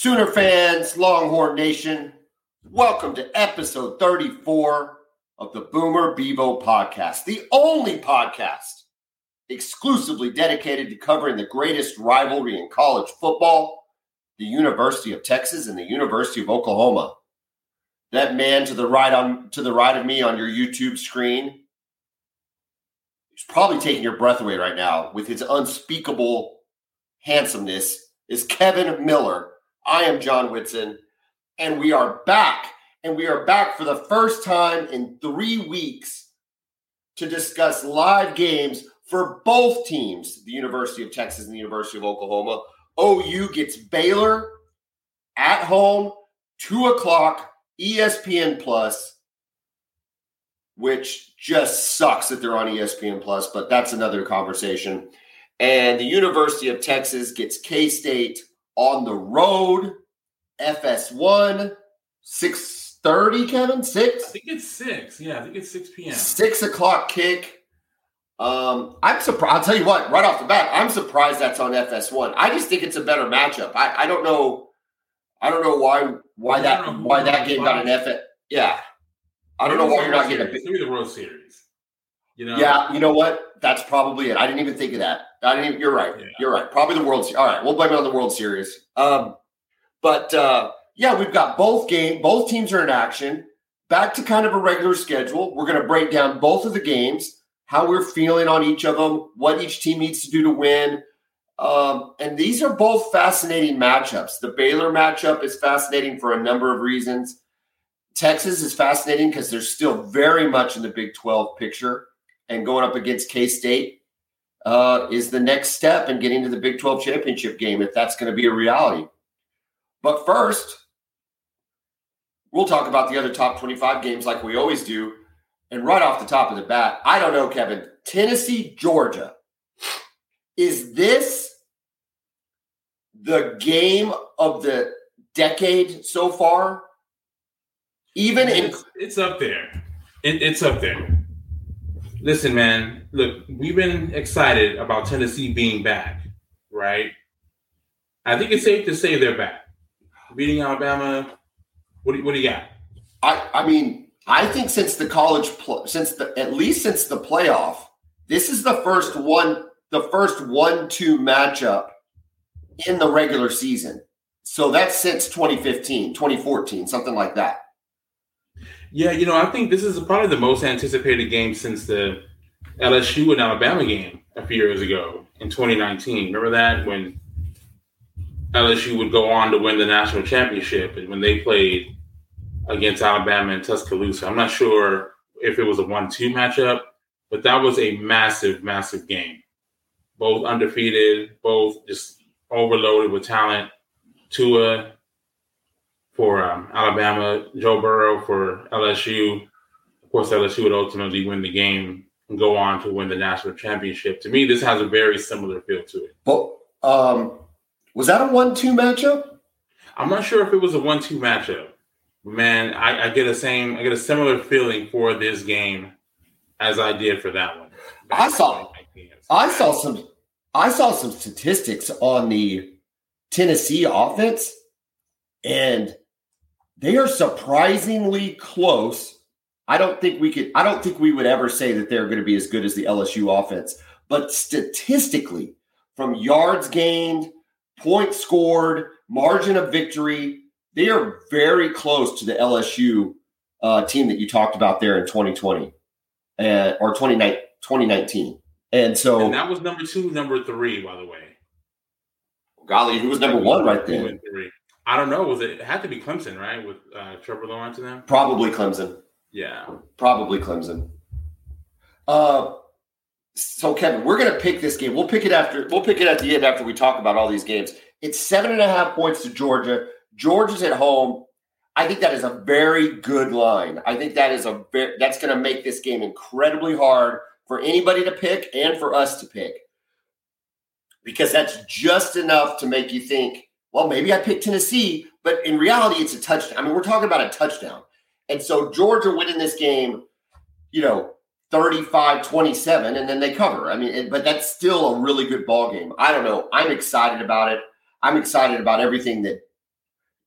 Sooner fans, Longhorn Nation, welcome to episode 34 of the Boomer Bevo podcast, the only podcast exclusively dedicated to covering the greatest rivalry in college football, the University of Texas and the University of Oklahoma. That man to the right on to the right of me on your YouTube screen is probably taking your breath away right now with his unspeakable handsomeness is Kevin Miller I am John Whitson, and we are back. And we are back for the first time in three weeks to discuss live games for both teams the University of Texas and the University of Oklahoma. OU gets Baylor at home, two o'clock, ESPN Plus, which just sucks that they're on ESPN Plus, but that's another conversation. And the University of Texas gets K State on the road, FS1, 6.30, Kevin? 6? I think it's 6. Yeah, I think it's 6 p.m. 6 o'clock kick. Um, I'm surprised. I'll tell you what, right off the bat, I'm surprised that's on FS1. I just think it's a better matchup. I, I don't know. I don't know why why that why that game got an F. Yeah, I don't know why you're not getting a big. Maybe the World Series. You know. Yeah, you know what? That's probably it. I didn't even think of that. I didn't. Even, you're right. Yeah. You're right. Probably the World Series. All right, we'll blame it on the World Series. Um, but uh, yeah, we've got both game. Both teams are in action. Back to kind of a regular schedule. We're going to break down both of the games, how we're feeling on each of them, what each team needs to do to win. Um, and these are both fascinating matchups. The Baylor matchup is fascinating for a number of reasons. Texas is fascinating because they're still very much in the Big 12 picture and going up against K State uh, is the next step in getting to the Big 12 championship game if that's going to be a reality. But first, we'll talk about the other top 25 games like we always do. And right off the top of the bat, I don't know, Kevin, Tennessee, Georgia. Is this the game of the decade so far? Even it's, in it's up there. It, it's up there. Listen, man. Look, we've been excited about Tennessee being back, right? I think it's safe to say they're back. Beating Alabama. What do, what do you got? I I mean, I think since the college pl- since the at least since the playoff, this is the first one the first one-two matchup in the regular season. So that's since 2015, 2014, something like that. Yeah, you know, I think this is probably the most anticipated game since the LSU and Alabama game a few years ago in 2019. Remember that when LSU would go on to win the national championship and when they played against Alabama in Tuscaloosa. I'm not sure if it was a one-two matchup, but that was a massive, massive game. Both undefeated, both just overloaded with talent. Tua for um, Alabama, Joe Burrow for LSU. Of course, LSU would ultimately win the game and go on to win the national championship. To me, this has a very similar feel to it. But um, was that a one-two matchup? I'm not sure if it was a one-two matchup. Man, I, I get a same, I get a similar feeling for this game as I did for that one. I saw, I saw some, I saw some statistics on the Tennessee offense, and they are surprisingly close. I don't think we could, I don't think we would ever say that they're going to be as good as the LSU offense. But statistically, from yards gained, points scored, margin of victory, they are very close to the LSU uh, team that you talked about there in 2020 uh, or 2019. And so and that was number two, number three, by the way. Golly, who was number one right there? I don't know. Was it, it had to be Clemson, right? With uh, Trevor Lawrence and them? Probably Clemson. Yeah. Probably Clemson. Uh, so Kevin, we're gonna pick this game. We'll pick it after. We'll pick it at the end after we talk about all these games. It's seven and a half points to Georgia. Georgia's at home. I think that is a very good line. I think that is a very, that's going to make this game incredibly hard for anybody to pick and for us to pick because that's just enough to make you think well, maybe I picked Tennessee, but in reality, it's a touchdown. I mean, we're talking about a touchdown. And so Georgia winning this game, you know, 35 27, and then they cover. I mean, it, but that's still a really good ball game. I don't know. I'm excited about it. I'm excited about everything that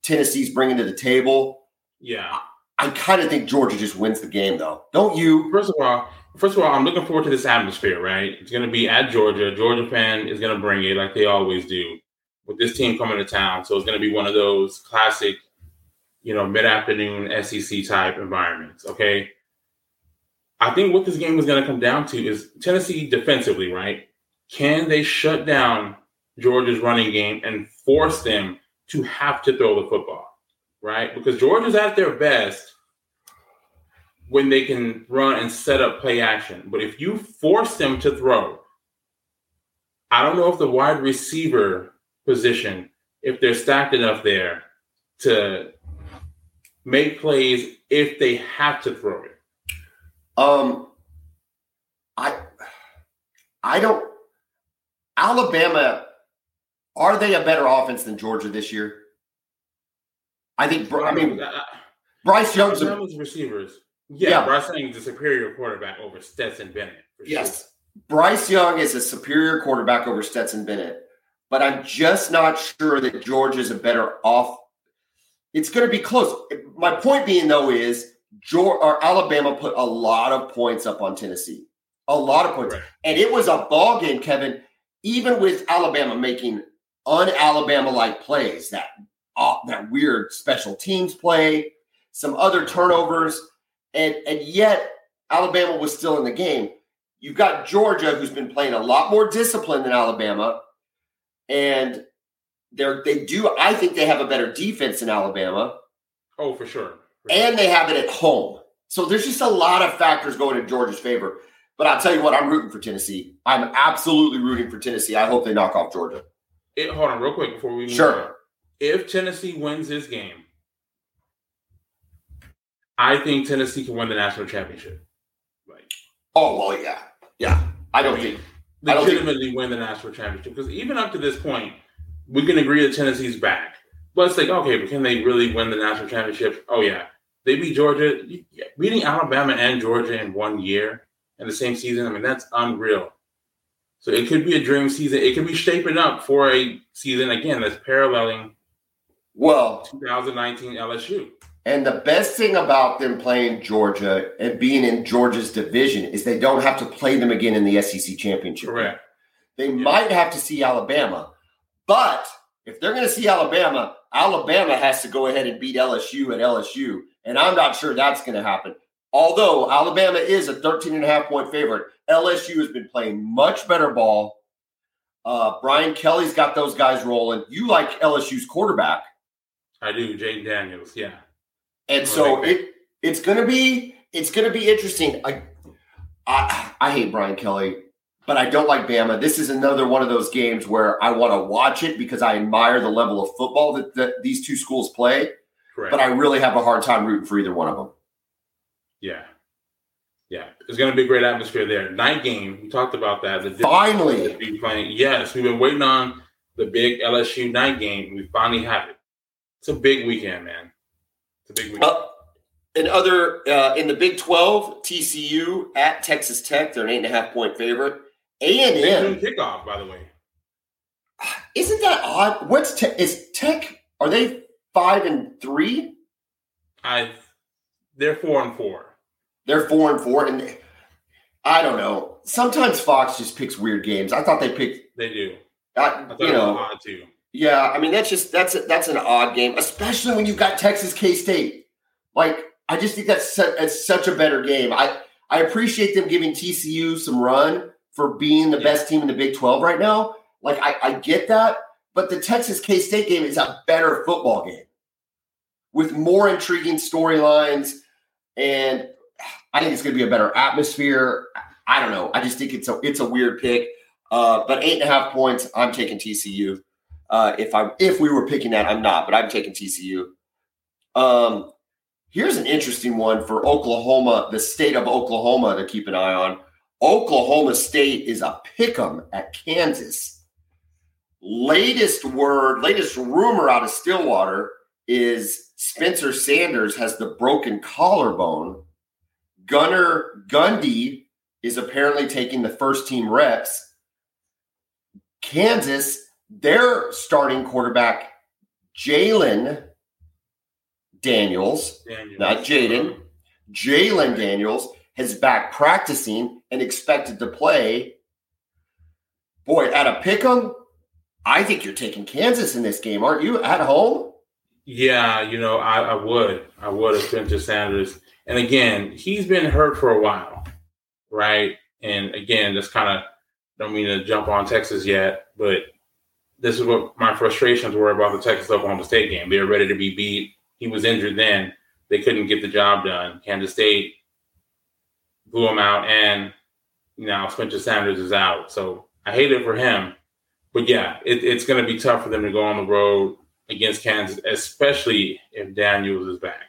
Tennessee's bringing to the table. Yeah. I kind of think Georgia just wins the game, though. Don't you? First of all, first of all, I'm looking forward to this atmosphere. Right, it's going to be at Georgia. Georgia fan is going to bring it like they always do with this team coming to town. So it's going to be one of those classic, you know, mid afternoon SEC type environments. Okay. I think what this game is going to come down to is Tennessee defensively, right? Can they shut down Georgia's running game and force them to have to throw the football, right? Because Georgia's at their best when they can run and set up play action. But if you force them to throw, I don't know if the wide receiver position, if they're stacked enough there to make plays if they have to throw it. Um, I, I don't. Alabama, are they a better offense than Georgia this year? I think. I mean, Bryce Young's a, receivers. Yeah, yeah, Bryce Young is a superior quarterback over Stetson Bennett. yes, sure. Bryce Young is a superior quarterback over Stetson Bennett, but I'm just not sure that Georgia is a better off. It's going to be close. My point being though is Georgia or Alabama put a lot of points up on Tennessee, a lot of points, right. and it was a ball game, Kevin. Even with Alabama making un-Alabama like plays, that uh, that weird special teams play, some other turnovers, and and yet Alabama was still in the game. You've got Georgia, who's been playing a lot more discipline than Alabama, and they're they do. I think they have a better defense in Alabama. Oh, for sure. For and they have it at home. So there's just a lot of factors going in Georgia's favor. But I'll tell you what, I'm rooting for Tennessee. I'm absolutely rooting for Tennessee. I hope they knock off Georgia. It, hold on, real quick before we sure. On. If Tennessee wins this game, I think Tennessee can win the national championship. Like, oh well, yeah, yeah. I don't think legitimately win the national championship because even up to this point, we can agree that Tennessee's back. But it's like, okay, but can they really win the national championship? Oh yeah, they beat Georgia, beating Alabama and Georgia in one year in the same season. I mean, that's unreal. So it could be a dream season. It could be shaping up for a season again that's paralleling well 2019 LSU. And the best thing about them playing Georgia and being in Georgia's division is they don't have to play them again in the SEC championship. Correct. They yeah. might have to see Alabama, but if they're going to see Alabama, Alabama has to go ahead and beat LSU at LSU. And I'm not sure that's going to happen. Although Alabama is a 13 and a half point favorite, LSU has been playing much better ball. Uh, Brian Kelly's got those guys rolling. You like LSU's quarterback. I do, Jayden Daniels. Yeah. And so it it's gonna be it's gonna be interesting. I, I I hate Brian Kelly, but I don't like Bama. This is another one of those games where I want to watch it because I admire the level of football that, that these two schools play. Correct. But I really have a hard time rooting for either one of them. Yeah. Yeah, it's going to be a great atmosphere there. Night game, we talked about that. The finally, playing. Yes, we've been waiting on the big LSU night game. We finally have it. It's a big weekend, man. It's a big weekend. Uh, and other uh, in the Big Twelve, TCU at Texas Tech. They're an eight and a half point favorite. A and M kickoff, by the way. Isn't that odd? What's te- is Tech? Are they five and three? I. They're four and four. They're four and four, and I don't know. Sometimes Fox just picks weird games. I thought they picked. They do. I, I you know, too. Yeah, I mean that's just that's a, that's an odd game, especially when you've got Texas K State. Like I just think that's su- it's such a better game. I I appreciate them giving TCU some run for being the yeah. best team in the Big Twelve right now. Like I, I get that, but the Texas K State game is a better football game with more intriguing storylines and I think it's going to be a better atmosphere. I don't know. I just think it's a it's a weird pick. Uh, but eight and a half points, I'm taking TCU. Uh, if I'm if we were picking that, I'm not, but I'm taking TCU. Um, here's an interesting one for Oklahoma, the state of Oklahoma to keep an eye on. Oklahoma State is a pick'em at Kansas. Latest word, latest rumor out of Stillwater is Spencer Sanders has the broken collarbone Gunnar Gundy is apparently taking the first team reps. Kansas, their starting quarterback, Jalon, Daniels, Daniels. not Jaden, Jalon Daniels, has back practicing and expected to play. Boy, at a pick 'em, I think you're taking Kansas in this game, aren't you? At home? Yeah, you know, I, I would. I would have Spencer Sanders. And again, he's been hurt for a while, right? And again, just kind of don't mean to jump on Texas yet, but this is what my frustrations were about the Texas Oklahoma State game. They were ready to be beat. He was injured then. They couldn't get the job done. Kansas State blew him out, and now Spencer Sanders is out. So I hate it for him. But yeah, it, it's going to be tough for them to go on the road against Kansas, especially if Daniels is back.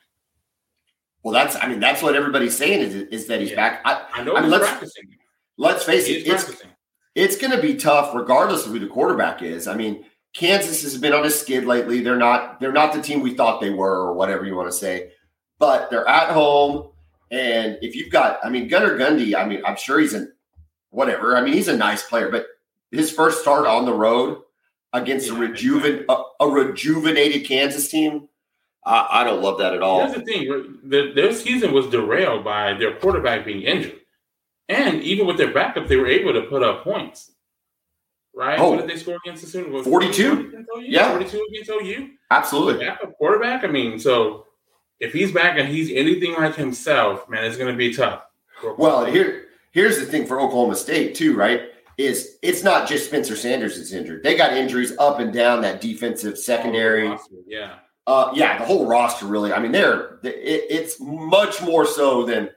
Well, that's I mean that's what everybody's saying is, is that he's yeah. back. I, I know I mean, let's, practicing. Let's face it, it's it's going to be tough regardless of who the quarterback is. I mean, Kansas has been on a skid lately. They're not they're not the team we thought they were, or whatever you want to say. But they're at home, and if you've got, I mean, Gunnar Gundy, I mean, I'm sure he's in whatever. I mean, he's a nice player, but his first start on the road against yeah, a rejuven a, a, rejuvenated Kansas team. I, I, don't love that at all. That's the thing. their season was derailed by their quarterback being injured. And even with their backup, they were able to put up points. Right? Oh, what did they score against the Sooners? 42? Yeah. 42 against OU? Absolutely. Backup quarterback? I mean, so if he's back and he's anything like himself, man, it's going to be tough. Well, here, here's the thing for Oklahoma State, too, right? Is it's not just Spencer Sanders that's injured. They got injuries up and down that defensive secondary. Oh, yeah. Uh, yeah, the whole roster really. I mean, they're it, it's much more so than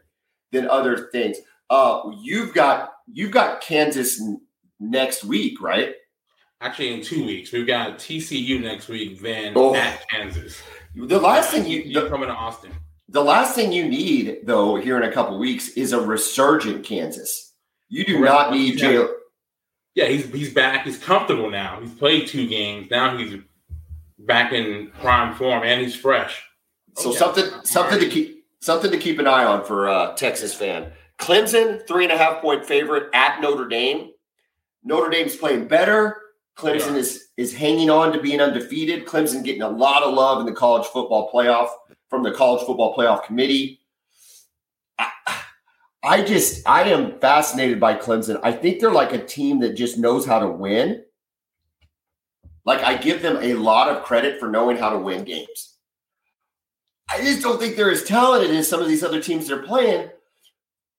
than other things. Uh, you've got you've got Kansas next week, right? Actually, in two weeks, we've got TCU next week, then oh. at Kansas. The last thing you the, coming to Austin. The last thing you need, though, here in a couple weeks, is a resurgent Kansas. You do Correct. not need Jalon. Yeah, he's he's back. He's comfortable now. He's played two games. Now he's back in prime form and he's fresh. So okay. something something to keep something to keep an eye on for a Texas fan. Clemson, three and a half point favorite at Notre Dame. Notre Dame's playing better. Clemson yeah. is is hanging on to being undefeated. Clemson getting a lot of love in the college football playoff from the college football playoff committee. I, I just I am fascinated by Clemson. I think they're like a team that just knows how to win. Like I give them a lot of credit for knowing how to win games. I just don't think they're as talented as some of these other teams they're playing.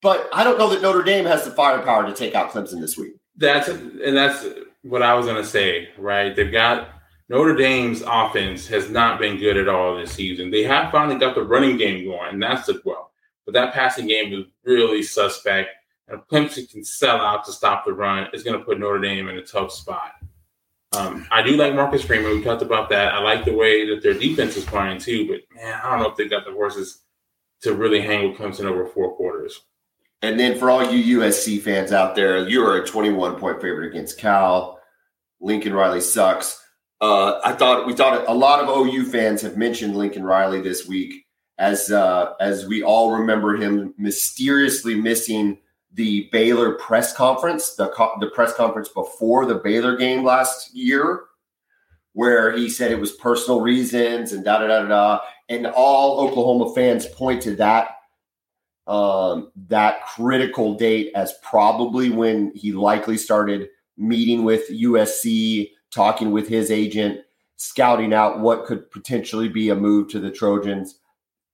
But I don't know that Notre Dame has the firepower to take out Clemson this week. That's and that's what I was going to say. Right? They've got Notre Dame's offense has not been good at all this season. They have finally got the running game going, and that's the well. But that passing game is really suspect. And if Clemson can sell out to stop the run, it's going to put Notre Dame in a tough spot. Um, I do like Marcus Freeman. We talked about that. I like the way that their defense is playing too. But man, I don't know if they got the horses to really hang with Clemson over four quarters. And then for all you USC fans out there, you are a 21 point favorite against Cal. Lincoln Riley sucks. Uh, I thought we thought a lot of OU fans have mentioned Lincoln Riley this week as uh, as we all remember him mysteriously missing the Baylor press conference, the co- the press conference before the Baylor game last year, where he said it was personal reasons and da da da da, and all Oklahoma fans point to that um, that critical date as probably when he likely started meeting with USC, talking with his agent, scouting out what could potentially be a move to the Trojans.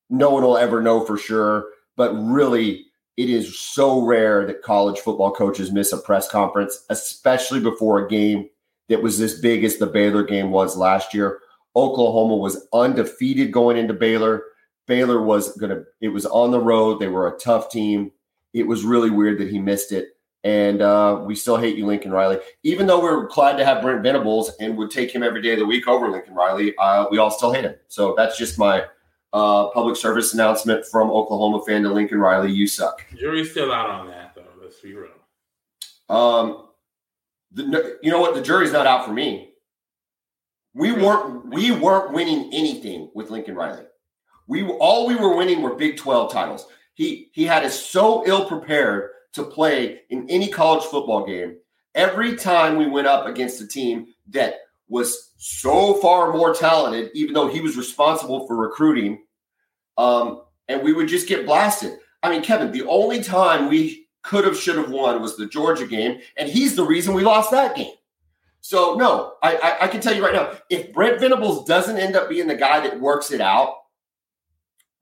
No one will ever know for sure, but really, it is so rare that college football coaches miss a press conference, especially before a game that was as big as the Baylor game was last year. Oklahoma was undefeated going into Baylor. Baylor was going to, it was on the road. They were a tough team. It was really weird that he missed it. And uh, we still hate you, Lincoln Riley. Even though we're glad to have Brent Venables and would take him every day of the week over Lincoln Riley, uh, we all still hate him. So that's just my uh, public service announcement from Oklahoma fan to Lincoln Riley. You suck. Jury's still out on that, though. Let's be real. Um, the, you know what? The jury's not out for me. We weren't we weren't winning anything with Lincoln Riley. We all we were winning were Big 12 titles. He he had us so ill prepared to play in any college football game. Every time we went up against a team that was so far more talented, even though he was responsible for recruiting Um, and we would just get blasted. I mean, Kevin, the only time we could have, should have won was the Georgia game, and he's the reason we lost that game. So no, I, I, I can tell you right now, if Brent Venables doesn't end up being the guy that works it out,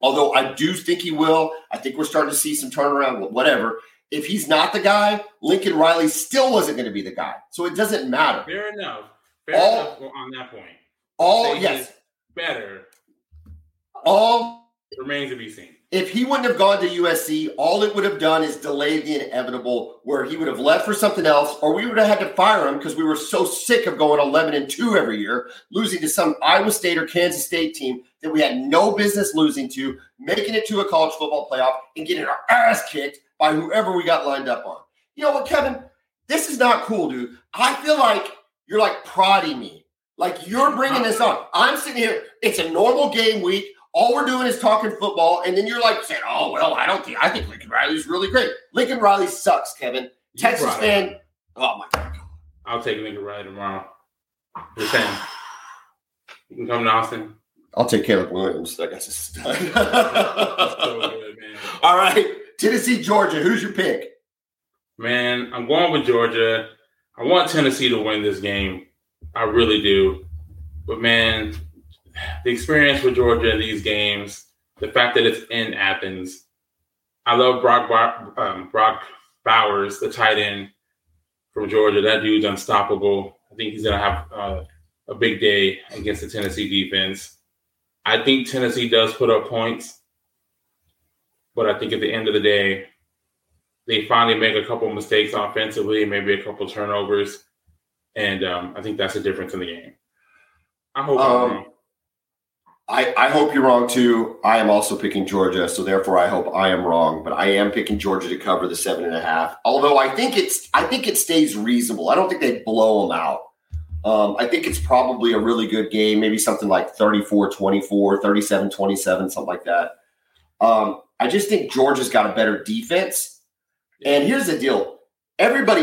although I do think he will, I think we're starting to see some turnaround, whatever. If he's not the guy, Lincoln Riley still wasn't going to be the guy. So it doesn't matter. Fair enough. Fair all, enough on that point. All yes, better. All remains to be seen. If he wouldn't have gone to USC, all it would have done is delay the inevitable, where he would have left for something else, or we would have had to fire him because we were so sick of going 11 and 2 every year, losing to some Iowa State or Kansas State team that we had no business losing to, making it to a college football playoff, and getting our ass kicked by whoever we got lined up on. You know what, Kevin? This is not cool, dude. I feel like you're like prodding me. Like you're bringing this on. I'm sitting here. It's a normal game week. All we're doing is talking football, and then you're like saying, "Oh well, I don't think I think Lincoln Riley's really great." Lincoln Riley sucks, Kevin. You Texas fan. Oh my god. I'll take Lincoln Riley tomorrow. The same. You can come to Austin. I'll take Caleb Williams. That guy's a stud. so good, All right, Tennessee, Georgia. Who's your pick? Man, I'm going with Georgia. I want Tennessee to win this game. I really do. But man, the experience with Georgia in these games, the fact that it's in Athens. I love Brock um, Brock Bowers, the tight end from Georgia. That dude's unstoppable. I think he's gonna have uh, a big day against the Tennessee defense. I think Tennessee does put up points, but I think at the end of the day, they finally make a couple mistakes offensively, maybe a couple turnovers, and um, I think that's the difference in the game. I hope um, I, I hope you're wrong too. I am also picking Georgia, so therefore I hope I am wrong. But I am picking Georgia to cover the seven and a half. Although I think it's I think it stays reasonable. I don't think they blow them out. Um, I think it's probably a really good game, maybe something like 34 24, 37 27, something like that. Um, I just think Georgia's got a better defense. And here's the deal everybody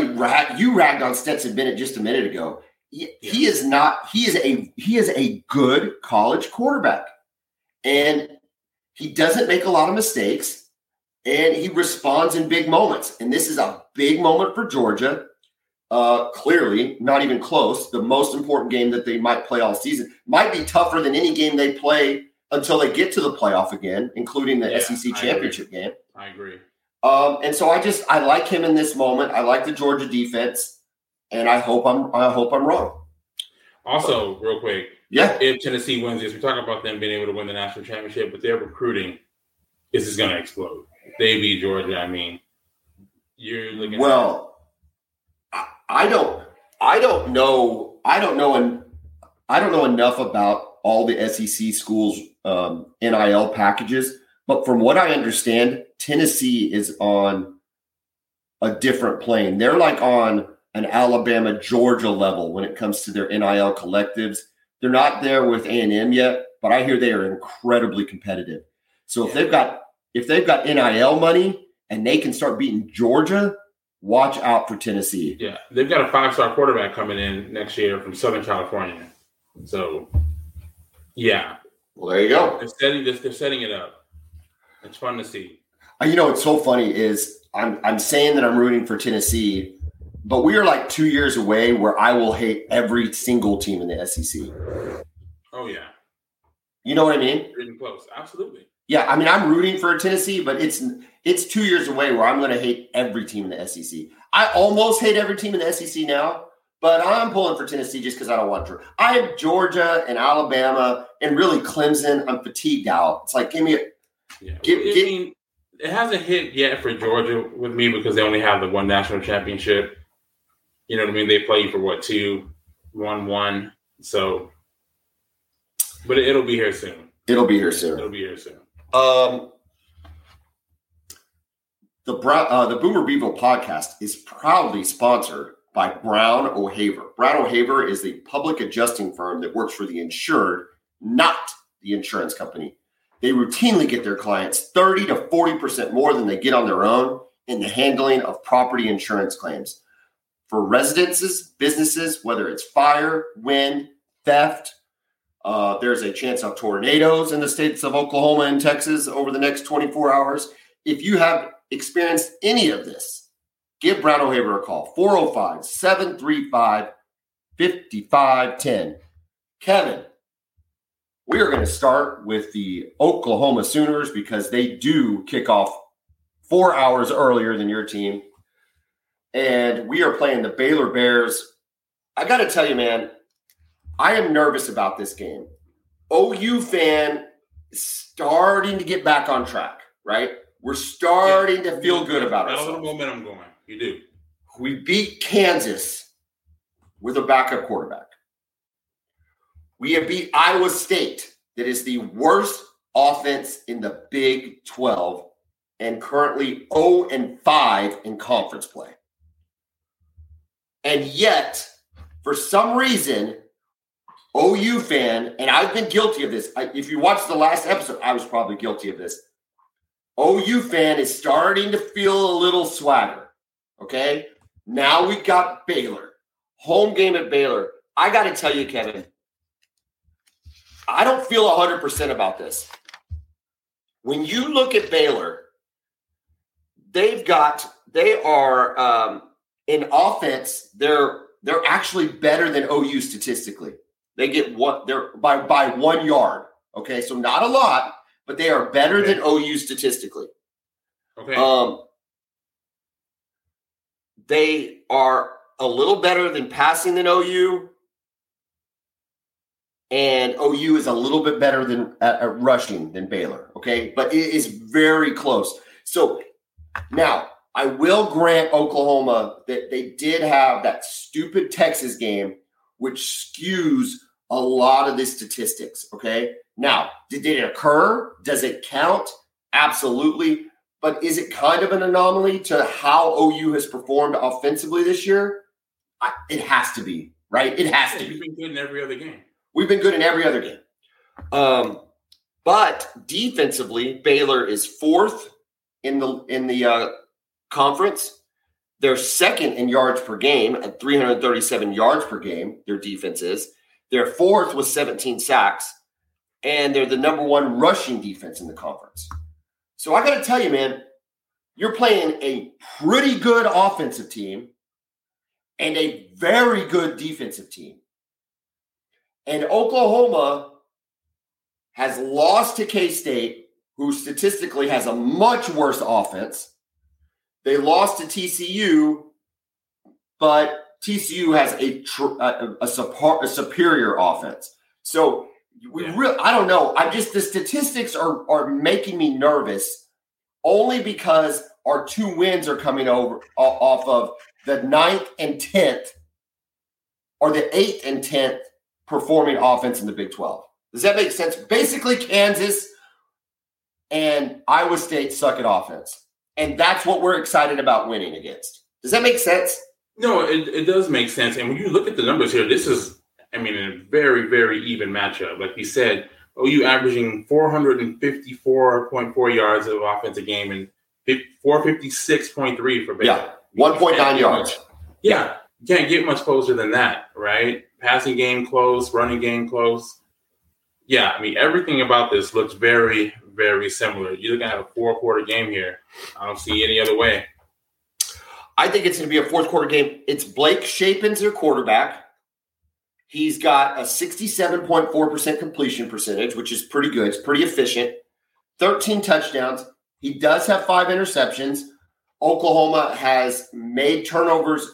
you ragged on Stetson Bennett just a minute ago. He, he is not, he is a, he is a good college quarterback. And he doesn't make a lot of mistakes and he responds in big moments. And this is a big moment for Georgia. Uh, clearly, not even close. The most important game that they might play all season might be tougher than any game they play until they get to the playoff again, including the yeah, SEC championship I game. I agree. Um, and so I just I like him in this moment. I like the Georgia defense, and I hope I'm I hope I'm wrong. Also, real quick, yeah, if Tennessee wins this, we talk about them being able to win the national championship, but their recruiting this is just going to explode. they beat Georgia. I mean, you're looking. Well, at- I don't. I don't know. I don't know. And I don't know enough about all the SEC schools um, NIL packages, but from what I understand, Tennessee is on a different plane. They're like on an Alabama, Georgia level when it comes to their NIL collectives. They're not there with A&M yet, but I hear they are incredibly competitive. So if they've got if they've got NIL money and they can start beating Georgia, watch out for Tennessee. Yeah, they've got a five-star quarterback coming in next year from Southern California. So, yeah. Well, there you go. They're setting this. They're setting it up. It's fun to see. Uh, you know what's so funny is I'm I'm saying that I'm rooting for Tennessee, but we are like two years away where I will hate every single team in the SEC. Oh yeah. You know what I mean? Getting close, absolutely. Yeah, I mean I'm rooting for Tennessee, but it's it's two years away where I'm going to hate every team in the SEC. I almost hate every team in the SEC now, but I'm pulling for Tennessee just because I don't want to. I have Georgia and Alabama and really Clemson. I'm fatigued out. It's like give me a yeah. Give, I mean, it hasn't hit yet for Georgia with me because they only have the one national championship. You know what I mean? They play you for what two, one, one. So, but it, will be here soon. It'll be here soon. It'll be here soon. Um, the uh, the Boomer Bevo podcast is proudly sponsored by Brown O'Haver. Brown O'Haver is the public adjusting firm that works for the insured, not the insurance company. They routinely get their clients 30 to 40% more than they get on their own in the handling of property insurance claims. For residences, businesses, whether it's fire, wind, theft, Uh, there's a chance of tornadoes in the states of Oklahoma and Texas over the next 24 hours. If you have experienced any of this, give Brown O'Haver a call 405 735 5510. Kevin, we are going to start with the Oklahoma Sooners because they do kick off four hours earlier than your team. And we are playing the Baylor Bears. I got to tell you, man, I am nervous about this game. OU fan starting to get back on track, right? We're starting yeah. to feel good about it. Got a momentum going. You do. We beat Kansas with a backup quarterback. We have beat Iowa State, that is the worst offense in the Big 12 and currently 0 and 5 in conference play. And yet, for some reason, OU fan, and I've been guilty of this. I, if you watch the last episode, I was probably guilty of this. OU fan is starting to feel a little swagger. Okay. Now we got Baylor, home game at Baylor. I got to tell you, Kevin, I don't feel 100% about this. When you look at Baylor, they've got, they are um, in offense, they're they're actually better than OU statistically. They get what they're by by one yard. Okay, so not a lot, but they are better okay. than OU statistically. Okay. Um, they are a little better than passing than OU. And OU is a little bit better than at, at rushing than Baylor. Okay. But it is very close. So now I will grant Oklahoma that they did have that stupid Texas game, which skews a lot of the statistics. Okay. Now, did it occur? Does it count? Absolutely but is it kind of an anomaly to how OU has performed offensively this year? I, it has to be, right? It has to be. We've been good in every other game. We've been good in every other game. Um, but defensively, Baylor is fourth in the in the uh, conference. They're second in yards per game at 337 yards per game. Their defense is. They're fourth with 17 sacks, and they're the number one rushing defense in the conference. So I got to tell you, man, you're playing a pretty good offensive team and a very good defensive team. And Oklahoma has lost to K State, who statistically has a much worse offense. They lost to TCU, but TCU has a a, a, a superior offense. So we yeah. really, I don't know. I'm just the statistics are are making me nervous, only because our two wins are coming over off of the ninth and tenth, or the eighth and tenth performing offense in the Big Twelve. Does that make sense? Basically, Kansas and Iowa State suck at offense, and that's what we're excited about winning against. Does that make sense? No, it, it does make sense. And when you look at the numbers here, this is I mean, a very, very even matchup. Like you said, OU averaging 454.4 yards of offensive game and 456.3 for Baylor. Yeah, 1.9 yards. Yeah, you can't get much closer than that, right? Passing game close, running game close. Yeah, I mean, everything about this looks very, very similar. You're going to have a four quarter game here. I don't see any other way. I think it's going to be a fourth quarter game. It's Blake Shapen's their quarterback. He's got a 67.4% completion percentage, which is pretty good. It's pretty efficient. 13 touchdowns. He does have five interceptions. Oklahoma has made turnovers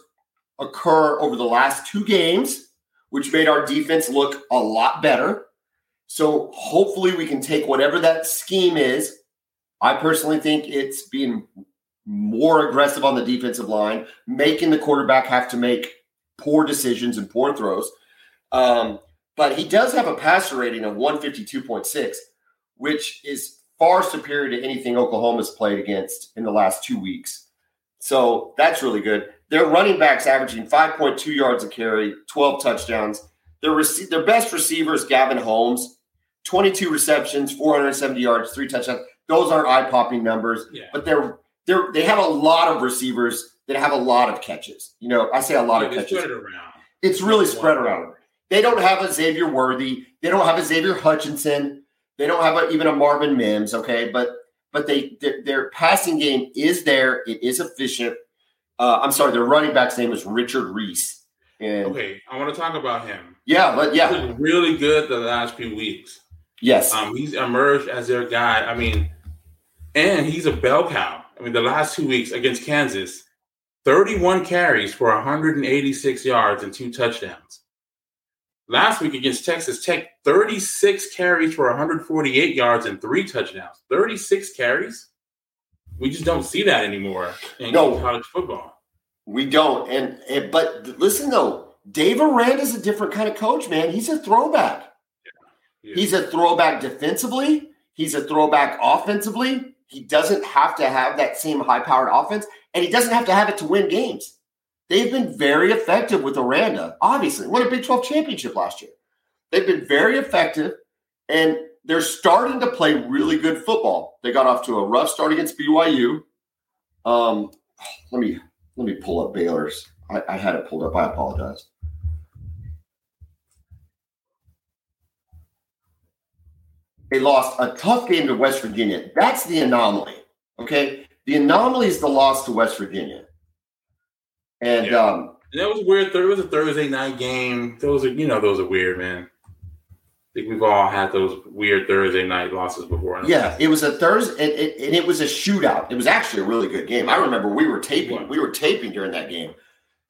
occur over the last two games, which made our defense look a lot better. So hopefully we can take whatever that scheme is. I personally think it's being more aggressive on the defensive line, making the quarterback have to make poor decisions and poor throws. Um, but he does have a passer rating of 152.6, which is far superior to anything Oklahoma's played against in the last two weeks. So that's really good. Their running backs averaging 5.2 yards a carry, 12 touchdowns. Their, rec- their best receiver is Gavin Holmes, 22 receptions, 470 yards, three touchdowns. Those aren't eye popping numbers, yeah. but they're they're they have a lot of receivers that have a lot of catches. You know, I say a lot yeah, of catches. It's really spread around. They don't have a Xavier Worthy. They don't have a Xavier Hutchinson. They don't have a, even a Marvin Mims. Okay, but but they their, their passing game is there. It is efficient. Uh, I'm sorry, their running back's name is Richard Reese. And okay, I want to talk about him. Yeah, but yeah, really good the last few weeks. Yes, um, he's emerged as their guy. I mean, and he's a bell cow. I mean, the last two weeks against Kansas, 31 carries for 186 yards and two touchdowns. Last week against Texas Tech, 36 carries for 148 yards and three touchdowns. 36 carries? We just don't see that anymore in no, college football. We don't. And, and but listen though, Dave Aranda is a different kind of coach, man. He's a throwback. He's a throwback defensively. He's a throwback offensively. He doesn't have to have that same high-powered offense, and he doesn't have to have it to win games. They've been very effective with Aranda. Obviously, won a Big 12 championship last year. They've been very effective, and they're starting to play really good football. They got off to a rough start against BYU. Um, let me let me pull up Baylor's. I, I had it pulled up. I apologize. They lost a tough game to West Virginia. That's the anomaly. Okay. The anomaly is the loss to West Virginia. And yeah. um, that was weird. There was a Thursday night game. Those are, you know, those are weird, man. I think we've all had those weird Thursday night losses before. Yeah, it was a Thursday, and it, and it was a shootout. It was actually a really good game. I remember we were taping. We were taping during that game,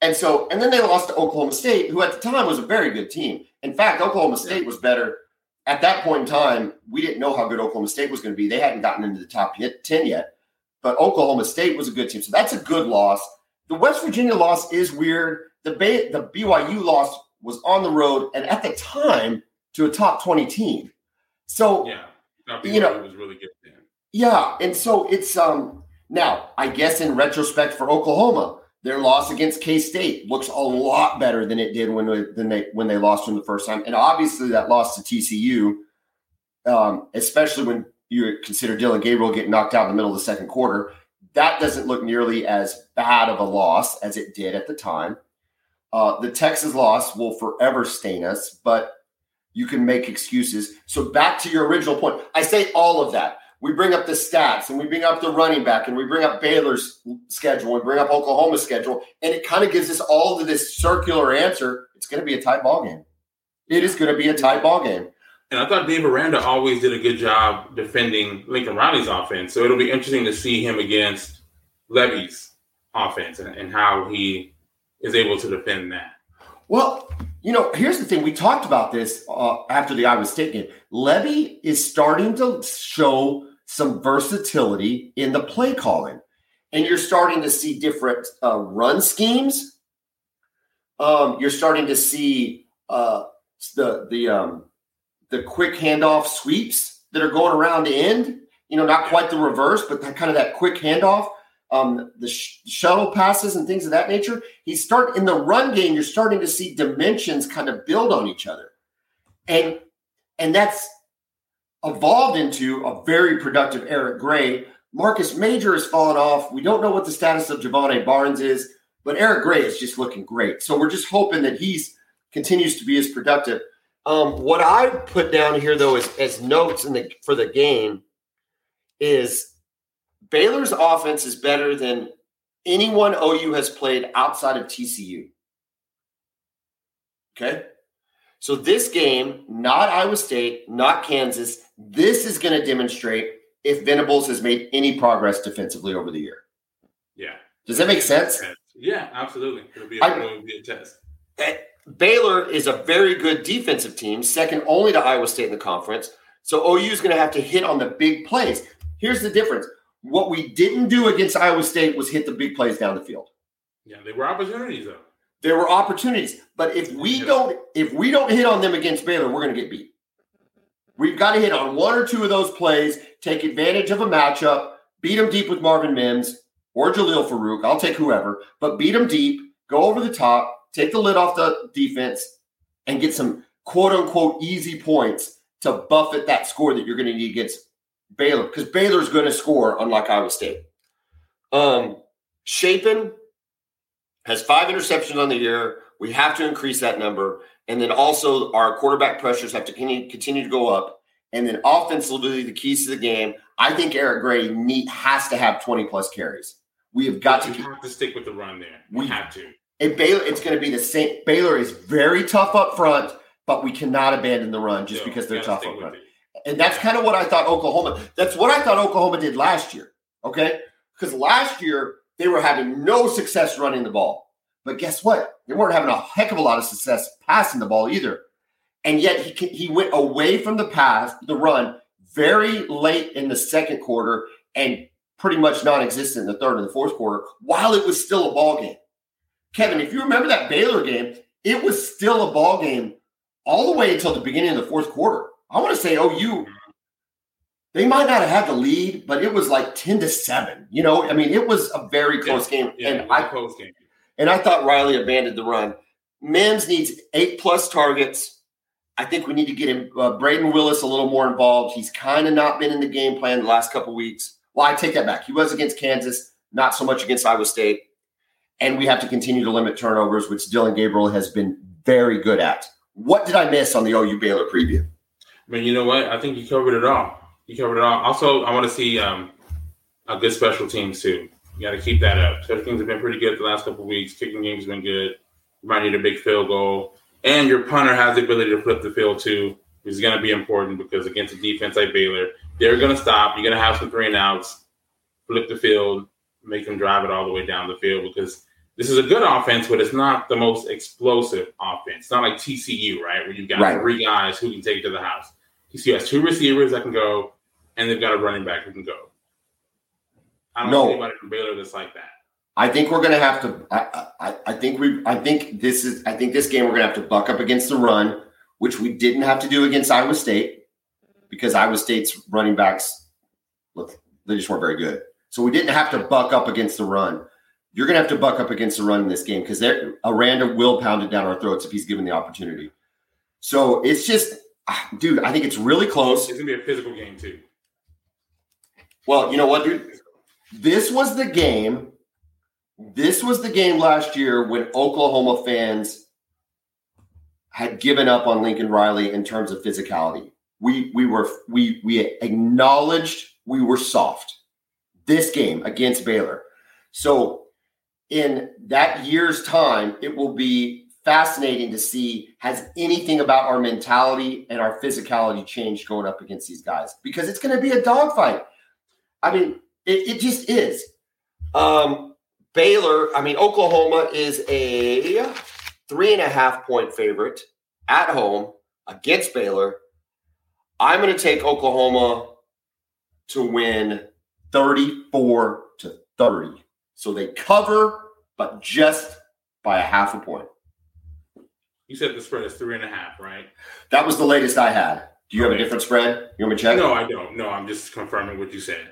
and so and then they lost to Oklahoma State, who at the time was a very good team. In fact, Oklahoma State was better at that point in time. We didn't know how good Oklahoma State was going to be. They hadn't gotten into the top ten yet, but Oklahoma State was a good team. So that's a good loss. The West Virginia loss is weird. The Bay, the BYU loss was on the road and at the time to a top 20 team. So yeah, you know, it was really good. Then. Yeah, and so it's um now I guess in retrospect for Oklahoma, their loss against K State looks a lot better than it did when they, when they lost them the first time, and obviously that loss to TCU, um, especially when you consider Dillon Gabriel getting knocked out in the middle of the second quarter, that doesn't look nearly as bad of a loss as it did at the time. Uh, the Texas loss will forever stain us, but you can make excuses. So back to your original point, I say all of that. We bring up the stats and we bring up the running back and we bring up Baylor's schedule, we bring up Oklahoma's schedule, and it kind of gives us all of this circular answer. It's going to be a tight ball game. It is going to be a tight ball game. And I thought Dave Aranda always did a good job defending Lincoln Riley's offense. So it'll be interesting to see him against Lebby's offense and, and how he is able to defend that. Well, you know, here's the thing. We talked about this uh, after the Iowa State game. Lebby is starting to show some versatility in the play calling, and you're starting to see different uh, run schemes. Um, you're starting to see uh, the the um, the quick handoff sweeps that are going around the end. You know, not quite the reverse, but that kind of that quick handoff, um, the sh- shuttle passes and things of that nature. He start in the run game. You're starting to see dimensions kind of build on each other, and and that's evolved into a very productive Eric Gray. Marcus Major has fallen off. We don't know what the status of Jovantae Barnes is, but Eric Gray is just looking great. So we're just hoping that he's continues to be as productive. Um, what I put down here though is as notes in the for the game is Baylor's offense is better than anyone OU has played outside of TCU. Okay. So this game, not Iowa State, not Kansas, this is going to demonstrate if Venables has made any progress defensively over the year. Yeah. Does that make sense? Yeah, absolutely. It'll be a, I, it'll be a test. Eh, Baylor is a very good defensive team, second only to Iowa State in the conference. So OU is going to have to hit on the big plays. Here's the difference. What we didn't do against Iowa State was hit the big plays down the field. Yeah, they were opportunities though. There were opportunities, but if we don't if we don't hit on them against Baylor, we're going to get beat. We've got to hit on one or two of those plays, take advantage of a matchup, beat them deep with Marvin Mims or Jalil Farooq. I'll take whoever, but beat them deep, go over the top, take the lid off the defense, and get some quote unquote easy points to buffet that score that you're going to need against Baylor because Baylor's going to score, unlike Iowa State. Um, Shapen has five interceptions on the year. We have to increase that number. And then also our quarterback pressures have to continue to go up. And then offensively, the keys to the game, I think Eric Gray need, has to have 20 plus carries. We have got to, have to stick with the run there. We, we have to. And Baylor, it's going to be the same. Baylor is very tough up front, but we cannot abandon the run just no, because they're tough up front. And that's kind of what I thought Oklahoma. That's what I thought Oklahoma did last year. Okay, because last year they were having no success running the ball. But guess what? They weren't having a heck of a lot of success passing the ball either. And yet he he went away from the pass, the run, very late in the second quarter, and pretty much non-existent in the third and the fourth quarter, while it was still a ball game. Kevin, if you remember that Baylor game, it was still a ball game all the way until the beginning of the fourth quarter. I want to say OU, they might not have had the lead, but it was like 10 to 7. You know, I mean, it was a very close yeah, game. Yeah, and I close game. And I thought Riley abandoned the run. Mims needs eight plus targets. I think we need to get him uh, Brayden Willis a little more involved. He's kind of not been in the game plan the last couple weeks. Well, I take that back. He was against Kansas, not so much against Iowa State. And we have to continue to limit turnovers, which Dillon Gabriel has been very good at. What did I miss on the OU Baylor preview? I mean, you know what? I think you covered it all. You covered it all. Also, I want to see um, a good special teams too. You got to keep that up. Special teams have been pretty good the last couple weeks. Kicking game's been good. You might need a big field goal, and your punter has the ability to flip the field too, which is going to be important because against a defense like Baylor, they're going to stop. You're going to have some three and outs, flip the field, make them drive it all the way down the field because this is a good offense, but it's not the most explosive offense. It's not like TCU, right, where you've got right. three guys who can take it to the house. TCU has two receivers that can go, and they've got a running back who can go. I don't no. know anybody from Baylor that's like that. I think we're going to have to. I, I, I think we. I think this is. I think this game we're going to have to buck up against the run, which we didn't have to do against Iowa State, because Iowa State's running backs, look, they just weren't very good. So we didn't have to buck up against the run you're going to have to buck up against the run in this game because Aranda will pound it down our throats if he's given the opportunity. So it's just, ah, dude, I think it's really close. It's going to be a physical game, too. Well, you know what, dude? This was the game. This was the game last year when Oklahoma fans had given up on Lincoln Riley in terms of physicality. We we were we we acknowledged we were soft. This game against Baylor. So in that year's time, it will be fascinating to see has anything about our mentality and our physicality changed going up against these guys because it's going to be a dogfight. I mean, it, it just is. Um, Baylor, I mean, Oklahoma is a three and a half point favorite at home against Baylor. I'm going to take Oklahoma to win 34 to 30. So they cover, but just by a half a point. You said the spread is three and a half, right? That was the latest I had. Do you okay. have a different spread? You want me to check? No, I don't. No, I'm just confirming what you said.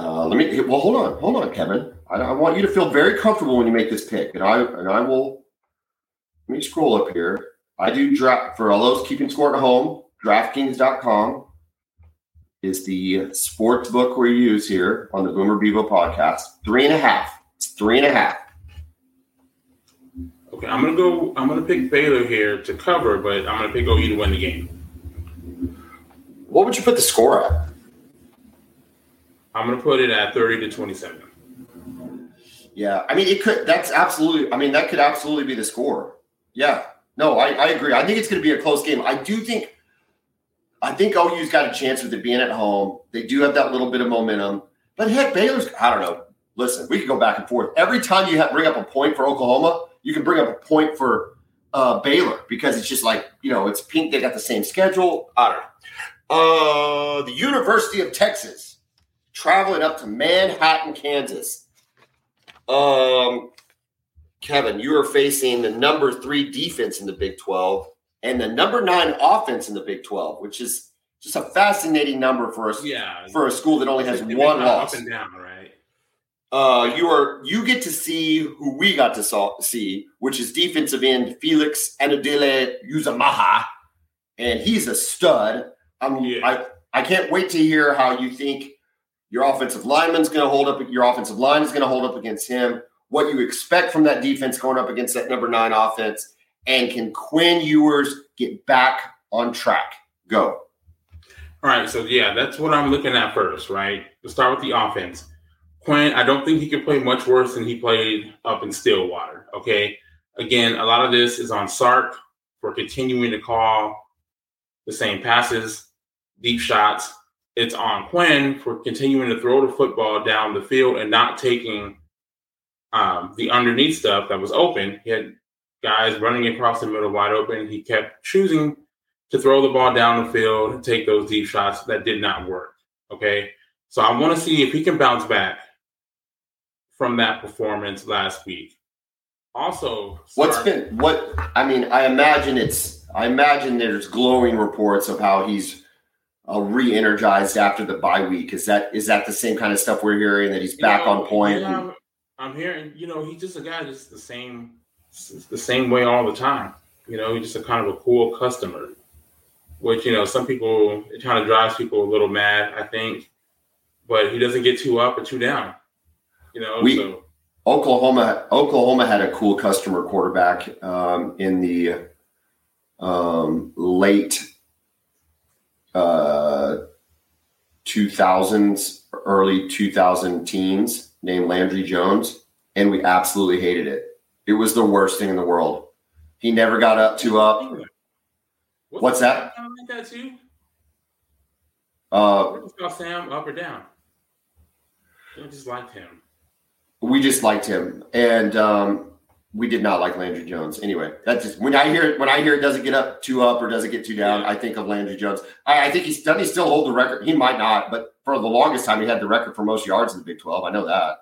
Uh, let me. Well, hold on, hold on, Kevin. I, I, want you to feel very comfortable when you make this pick, and I and I will. Let me scroll up here. I do draft for all those keeping score at home. DraftKings.com is the sports book we use here on the Boomer Bevo podcast. Three and a half. It's three and a half. Okay, I'm gonna go. I'm gonna pick Baylor here to cover, but I'm gonna pick OU to win the game. What would you put the score at? I'm gonna put it at 30 to 27. Yeah, I mean it could. That's absolutely. I mean that could absolutely be the score. Yeah. No, I, I agree. I think it's going to be a close game. I do think I think OU's got a chance with it being at home. They do have that little bit of momentum. But heck, Baylor's, I don't know. Listen, we could go back and forth. Every time you have, bring up a point for Oklahoma, you can bring up a point for uh, Baylor because it's just like, you know, it's pink. They got the same schedule. I don't know. Uh, the University of Texas traveling up to Manhattan, Kansas. Um, Kevin, you are facing the number three defense in the Big 12 and the number nine offense in the Big 12, which is just a fascinating number for us. Yeah, for a school that only has one loss. Up and down, right? Uh, you are you get to see who we got to saw, see, which is defensive end Felix Anadile Uzamaha, and he's a stud. I'm yeah. I I can't wait to hear how you think your offensive lineman's going to hold up. Your offensive line is going to hold up against him. What you expect from that defense going up against that number nine offense, And can Quinn Ewers get back on track? Go. All right, so yeah, that's what I'm looking at first, right? Let's start with the offense. Quinn, I don't think he could play much worse than he played up in Stillwater. Okay. Again, a lot of this is on Sark for continuing to call the same passes, deep shots. It's on Quinn for continuing to throw the football down the field and not taking um, the underneath stuff that was open. He had guys running across the middle wide open. He kept choosing to throw the ball down the field and take those deep shots that did not work. Okay. So I want to see if he can bounce back from that performance last week. Also, what's been what I mean, I imagine it's I imagine there's glowing reports of how he's uh, re-energized after the bye week. Is that is that the same kind of stuff we're hearing that he's back know, on point? I'm, I'm hearing, you know, he's just a guy just the same the same way all the time. You know, he's just a kind of a cool customer which you know some people it kind of drives people a little mad. I think, but he doesn't get too up or too down. You know, we, so. Oklahoma Oklahoma had a cool customer quarterback um, in the um, late uh, 2000s, early 2000 teens named Landry Jones, and we absolutely hated it. It was the worst thing in the world. He never got up to up. What's, What's that? Like that too. Uh, Sam up or down? I just liked him. We just liked him, and um, we did not like Landry Jones. Anyway, that's just when I hear it. When I hear it doesn't get up too up or doesn't get too down. I think of Landry Jones. I, I think he's doesn't he still hold the record. He might not, but for the longest time, he had the record for most yards in the Big Twelve. I know that.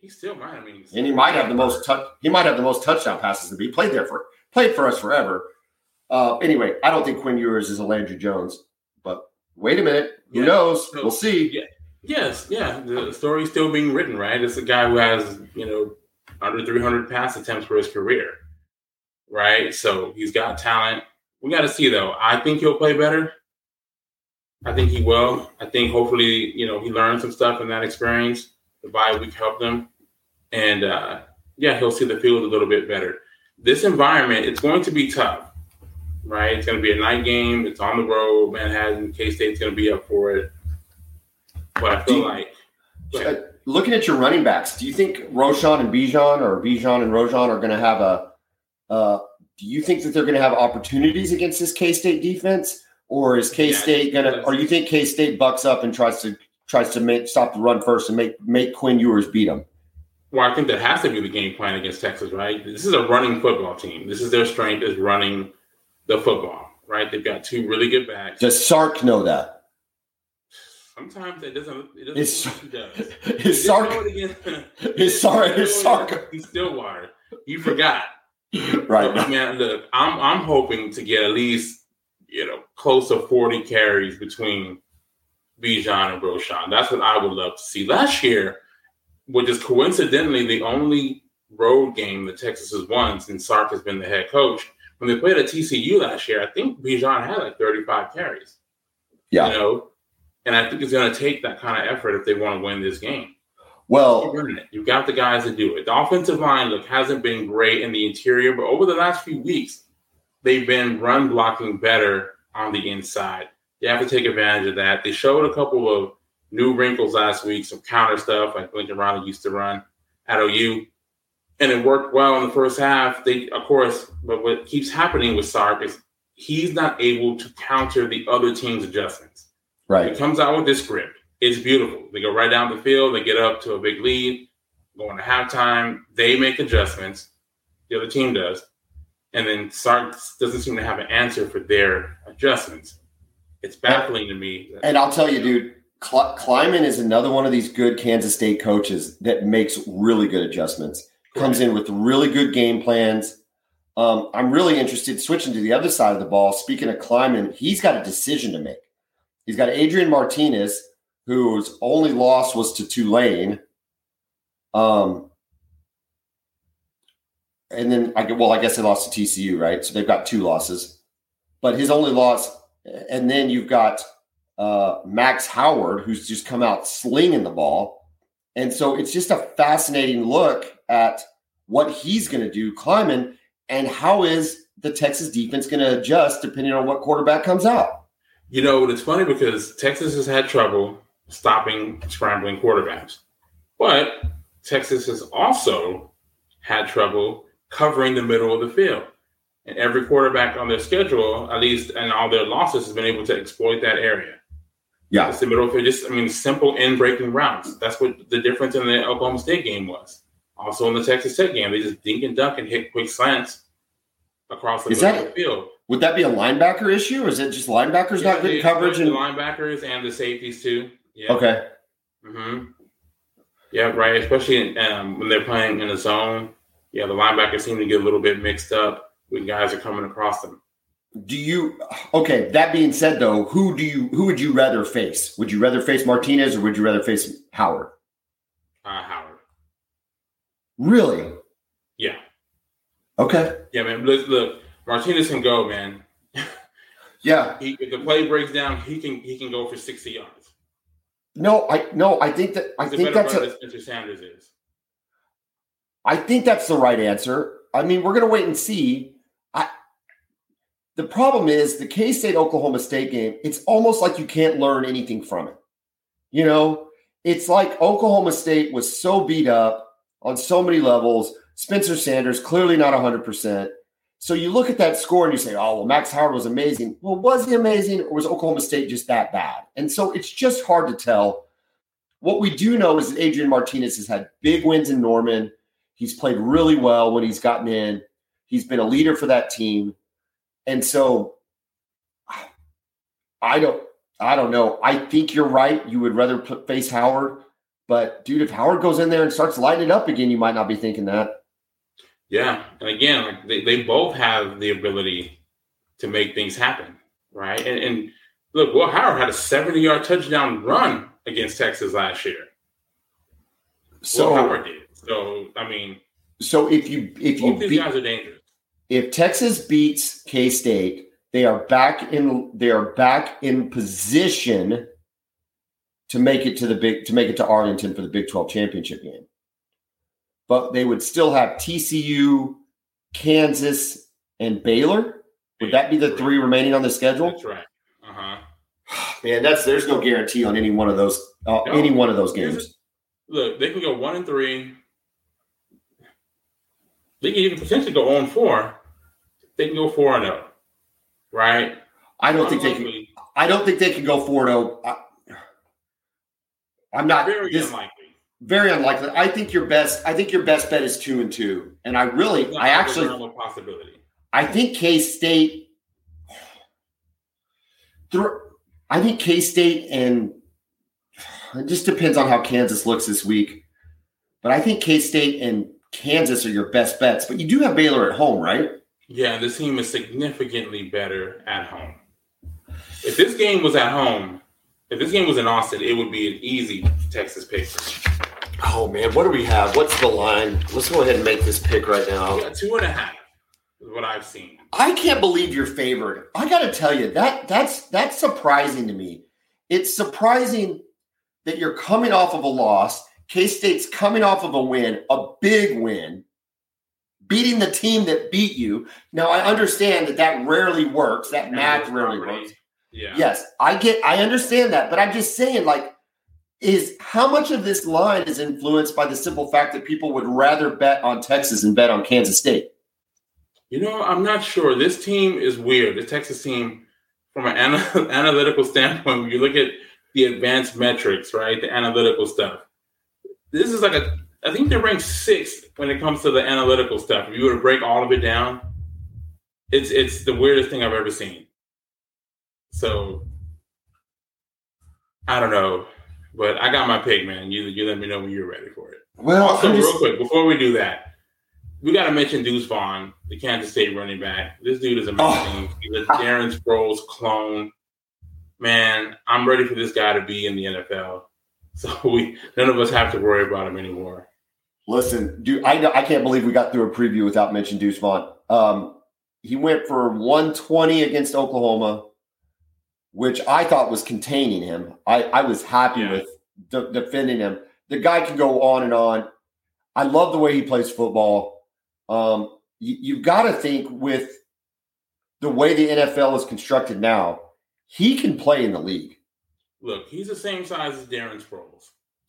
He still might. I mean, and he might have the most touch. He might have the most touchdown passes to be played there for played for us forever. Uh, anyway, I don't think Quinn Ewers is a Landry Jones, but wait a minute. Who yeah. knows? So, we'll see. Yeah. Yes, yeah. The story's still being written, right? It's a guy who has, you know, under 300 pass attempts for his career, right? So he's got talent. We got to see, though. I think he'll play better. I think he will. I think hopefully, you know, he learned some stuff in that experience. The bye week helped him. And uh, yeah, he'll see the field a little bit better. This environment, it's going to be tough right? It's going to be a night game. It's on the road. Manhattan, K State's going to be up for it. But I feel like. Looking at your running backs, do you think Roschon and Bijan or Bijan and Roschon are going to have a? Uh, do you think that they're going to have opportunities against this K State defense, or is K State yeah, going to? Or you think K State bucks up and tries to tries to make stop the run first and make make Quinn Ewers beat them? Well, I think that has to be the game plan against Texas, right? This is a running football team. This is their strength is running the football, right? They've got two really good backs. Does Sark know that? Sometimes it doesn't. It doesn't. He does. Is Sark? Is Sark? Is Sark? Stillwater. You forgot. right. So, man, look, I'm I'm hoping to get at least you know close to 40 carries between Bijan and Roschon. That's what I would love to see. Last year, which is coincidentally the only road game that Texas has won since Sark has been the head coach, when they played at TCU last year, I think Bijan had like 35 carries. Yeah. You know, and I think it's going to take that kind of effort if they want to win this game. Well, you've got the guys to do it. The offensive line look hasn't been great in the interior, but over the last few weeks, they've been run blocking better on the inside. You have to take advantage of that. They showed a couple of new wrinkles last week, some counter stuff like Lincoln Riley used to run at OU and it worked well in the first half. They, of course, but what keeps happening with Sark is he's not able to counter the other team's adjustments. Right. He comes out with this script. It's beautiful. They go right down the field. They get up to a big lead. Going to halftime, they make adjustments. The other team does, and then Sark doesn't seem to have an answer for their adjustments. It's baffling to me. And I'll tell you, dude, Klieman is another one of these good Kansas State coaches that makes really good adjustments comes in with really good game plans. Um, I'm really interested switching to the other side of the ball. Speaking of Klieman, he's got a decision to make. He's got Adrian Martinez, whose only loss was to Tulane. Um, and then I well, I guess they lost to TCU, right? So they've got two losses, but his only loss. And then you've got uh, Max Howard, who's just come out slinging the ball, and so it's just a fascinating look at what he's going to do. Klieman, And how is the Texas defense going to adjust depending on what quarterback comes out? You know, it's funny because Texas has had trouble stopping scrambling quarterbacks, but Texas has also had trouble covering the middle of the field. And every quarterback on their schedule, at least and all their losses, has been able to exploit that area. Yeah. It's the middle of. Just, I mean, simple in breaking routes. That's what the difference in the Oklahoma State game was. Also in the Texas Tech game, they just dink and dunk and hit quick slants across the Is middle that- of the field. Would that be a linebacker issue, or is it just linebackers Yeah, not good coverage? And the linebackers and the safeties too. Yeah. okay, hmm Yeah, right. Especially um, when they're playing in a zone. Yeah, the linebackers seem to get a little bit mixed up when guys are coming across them. do you? Okay. That being said, though, who do you? Who would you rather face? Would you rather face Martinez or would you rather face Howard? Uh, Howard. Really? Yeah. Okay. Yeah, man. Look, look, Martinez can go, man. Yeah. He, if the play breaks down, he can he can go for sixty yards. No, I no. I think that I He's think that's a. Spencer Sanders is. I think that's the right answer. I mean, we're going to wait and see. I, the problem is the K State Oklahoma State game, it's almost like you can't learn anything from it. You know, it's like Oklahoma State was so beat up on so many levels. Spencer Sanders, clearly not 100%. So you look at that score and you say, oh, well, Max Howard was amazing. Well, was he amazing or was Oklahoma State just that bad? And so it's just hard to tell. What we do know is that Adrian Martinez has had big wins in Norman. He's played really well when he's gotten in. He's been a leader for that team. And so I don't I don't know. I think you're right. You would rather face Howard, but dude, if Howard goes in there and starts lighting it up again, you might not be thinking that. Yeah, and again, like they, they both have the ability to make things happen, right? And, and look, Will Howard had a seventy-yard touchdown run against Texas last year. So Will Howard did. So I mean, so if you if you these beat, guys are dangerous. if Texas beats K State, they are back in they are back in position to make it to the big to make it to Arlington for the Big 12 championship game. But they would still have TCU, Kansas, and Baylor. Would that be the three remaining on the schedule? That's right. Uh huh. Man, that's there's no guarantee on any one of those uh, No. any one of those games. Look, they can go one and three. They can even potentially go on four. They can go four and zero, right? I don't think they can. I don't think they can go four zero. I'm not Very this, unlikely. Very unlikely. I think your best. I think your best bet is two and two. And I really, I the actually, possibility. I think K State. I think K State and it just depends on how Kansas looks this week. But I think K State and Kansas are your best bets. But you do have Baylor at home, right? Yeah, this team is significantly better at home. If this game was at home, if this game was in Austin, it would be an easy Texas pick. Oh man, what do we have? What's the line? Let's go ahead and make this pick right now. Yeah, two and a half is what I've seen. I can't believe you're favored. I got to tell you that that's that's surprising to me. It's surprising that you're coming off of a loss. K State's coming off of a win, a big win, beating the team that beat you. Now I understand that that rarely works. That math rarely Property. works. Yeah. Yes, I get. I understand that, but I'm just saying, like, is how much of this line is influenced by the simple fact that people would rather bet on Texas and bet on Kansas State? You know, I'm not sure. This team is weird. The Texas team, from an ana- analytical standpoint, when you look at the advanced metrics, right, the analytical stuff, this is like a. I think they're ranked sixth when it comes to the analytical stuff. If you were to break all of it down, it's it's the weirdest thing I've ever seen. So I don't know, but I got my pick, man. You you let me know when you're ready for it. Well, Also, just- real quick, before we do that, we got to mention Deuce Vaughn, the Kansas State running back. This dude is amazing. He's a Darren Sproles clone. Man, I'm ready for this guy to be in the NFL. So we none of us have to worry about him anymore. Listen, dude, I I can't believe we got through a preview without mentioning Deuce Vaughn. Um, he went for 120 against Oklahoma, which I thought was containing him. I, I was happy Yeah. with de- defending him. The guy can go on and on. I love the way he plays football. Um, you've got to think with the way the NFL is constructed now, he can play in the league. Look, he's the same size as Darren Sproles.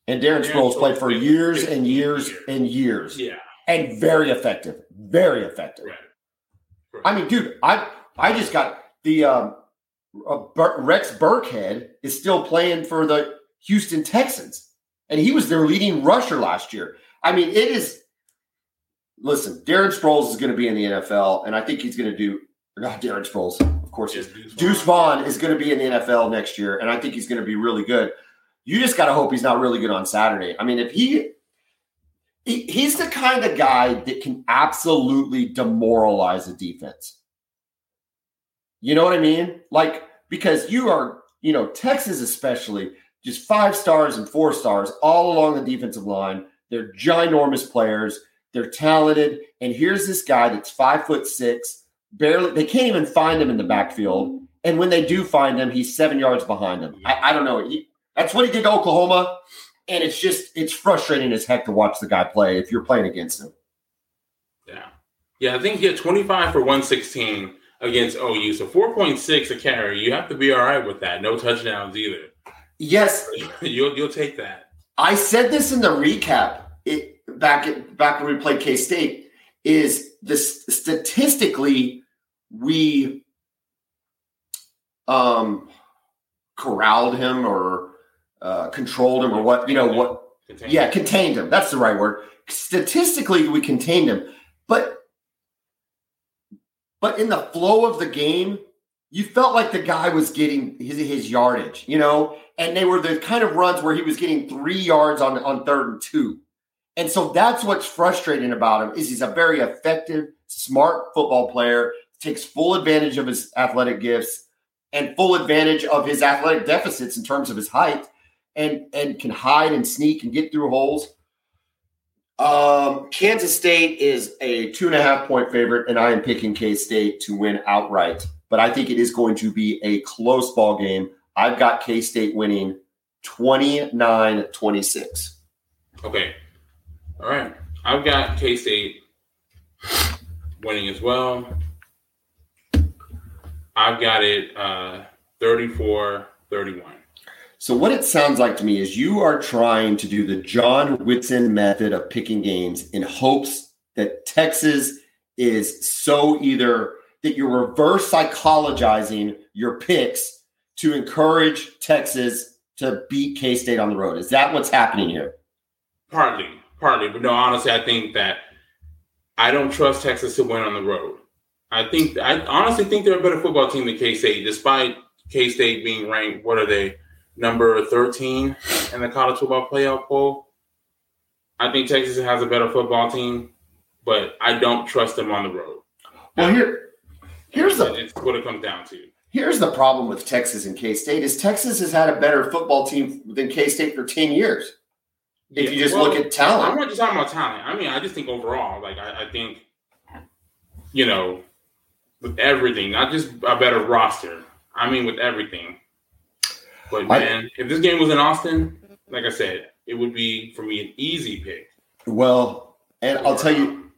And Darren, Darren Sproles, Sproles played for years and years, years and years. Yeah. And very effective. Very effective. Right. right. I mean, dude, I I just got the um, Rex Burkhead is still playing for the Houston Texans, and he was their leading rusher last year. I mean, it is. Listen, Darren Sproles is going to be in the NFL, and I think he's going to do. Not Darren Sproles, of course. Yes, Deuce, Deuce Vaughn is going to be in the NFL next year, and I think he's going to be really good. You just got to hope he's not really good on Saturday. I mean, if he, he he's the kind of guy that can absolutely demoralize a defense. You know what I mean? Like, because you are, you know, Texas especially, just five stars and four stars all along the defensive line. They're ginormous players. They're talented. And here's this guy that's five foot six, barely, they can't even find him in the backfield. And when they do find him, he's seven yards behind them. I, I don't know. He, that's what he did to Oklahoma. And it's just, it's frustrating as heck to watch the guy play if you're playing against him. Yeah. Yeah. I think he had 25 for 116 against OU. So 4.6 a carry. You have to be all right with that. No touchdowns either. Yes. you'll you'll take that. I said this in the recap it, back at, back when we played K State is this statistically we um corralled him or uh, controlled him or what you know what contained yeah contained him that's the right word statistically we contained him but but in the flow of the game, you felt like the guy was getting his, his yardage, you know, and they were the kind of runs where he was getting three yards on, on third and two. And so that's what's frustrating about him is he's a very effective, smart football player, takes full advantage of his athletic gifts and full advantage of his athletic deficits in terms of his height and and can hide and sneak and get through holes. Um, Kansas State is a two and a half point favorite, and I am picking K State to win outright. But I think it is going to be a close ball game. I've got K State winning 29 26. Okay. All right. I've got K State winning as well. I've got it uh, 34 31. So what it sounds like to me is you are trying to do the John Whitson method of picking games in hopes that Texas is so either that you're reverse psychologizing your picks to encourage Texas to beat K State on the road. Is that what's happening here? Partly, partly, but no. Honestly, I think that I don't trust Texas to win on the road. I think I honestly think they're a better football team than K State, despite K State being ranked. What are they? Number 13 in the college football playoff poll. I think Texas has a better football team, but I don't trust them on the road. Well, here, here's the it's what it comes down to. Here's the problem with Texas and K State is Texas has had a better football team than K State for 10 years. If yeah, you just well, look at talent. I'm not just talking about talent. I mean, I just think overall, like I, I think, you know, with everything, not just a better roster. I mean, with everything. But man, I, if this game was in Austin, like I said, it would be for me an easy pick. Well, and I'll tell you,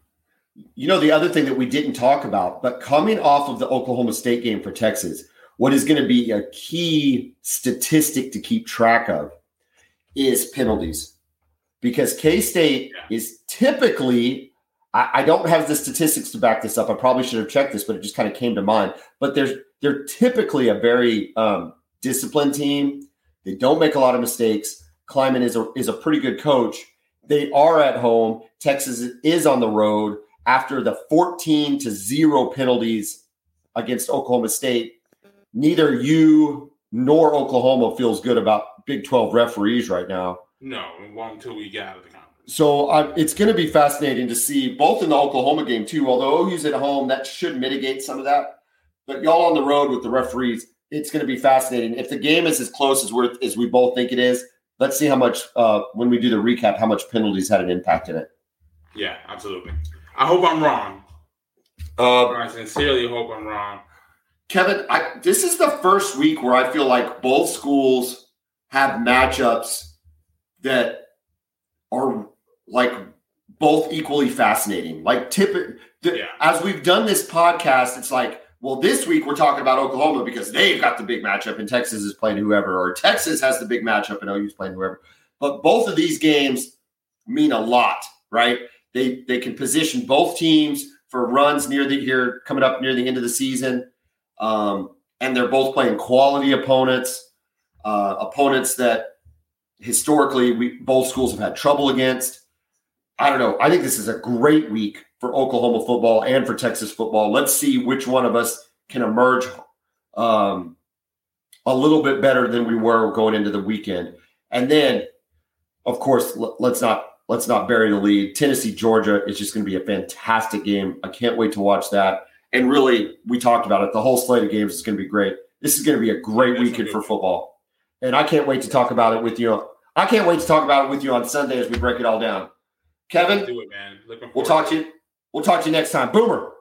you know, the other thing that we didn't talk about, but coming off of the Oklahoma State game for Texas, what is going to be a key statistic to keep track of is penalties. Because K State yeah. is typically, I, I, don't have the statistics to back this up. I probably should have checked this, but it just kind of came to mind. But there's they're typically a very um, disciplined team. They don't make a lot of mistakes. Klieman is a, is a pretty good coach. They are at home. Texas is on the road after the 14 to 0 penalties against Oklahoma State. Neither you nor Oklahoma feels good about Big 12 referees right now. No, until we get out of the conference. So uh, it's going to be fascinating to see both in the Oklahoma game too. Although OU's at home, that should mitigate some of that. But y'all on the road with the referees, it's going to be fascinating. If the game is as close as we as we both think it is, let's see how much uh, when we do the recap, how much penalties had an impact in it. Yeah, absolutely. I hope I'm wrong. Uh, I sincerely hope I'm wrong. Kevin, I, this is the first week where I feel like both schools have matchups that are like both equally fascinating. Like tip yeah. as we've done this podcast, it's like, well, this week we're talking about Oklahoma because they've got the big matchup and Texas is playing whoever, or Texas has the big matchup and OU's playing whoever. But both of these games mean a lot, right? They they can position both teams for runs near the here coming up near the end of the season. Um, and they're both playing quality opponents, uh, opponents that historically we both schools have had trouble against. I don't know. I think this is a great week for Oklahoma football and for Texas football. Let's see which one of us can emerge um, a little bit better than we were going into the weekend. And then, of course, let's not let's not bury the lead. Tennessee Georgia is just going to be a fantastic game. I can't wait to watch that. And really, we talked about it. The whole slate of games is going to be great. This is going to be a great weekend for football. And I can't wait to talk about it with you. I can't wait to talk about it with you on Sunday as we break it all down. Kevin, do it, man. we'll talk to you. We'll talk to you next time. Boomer.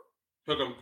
Hook 'em.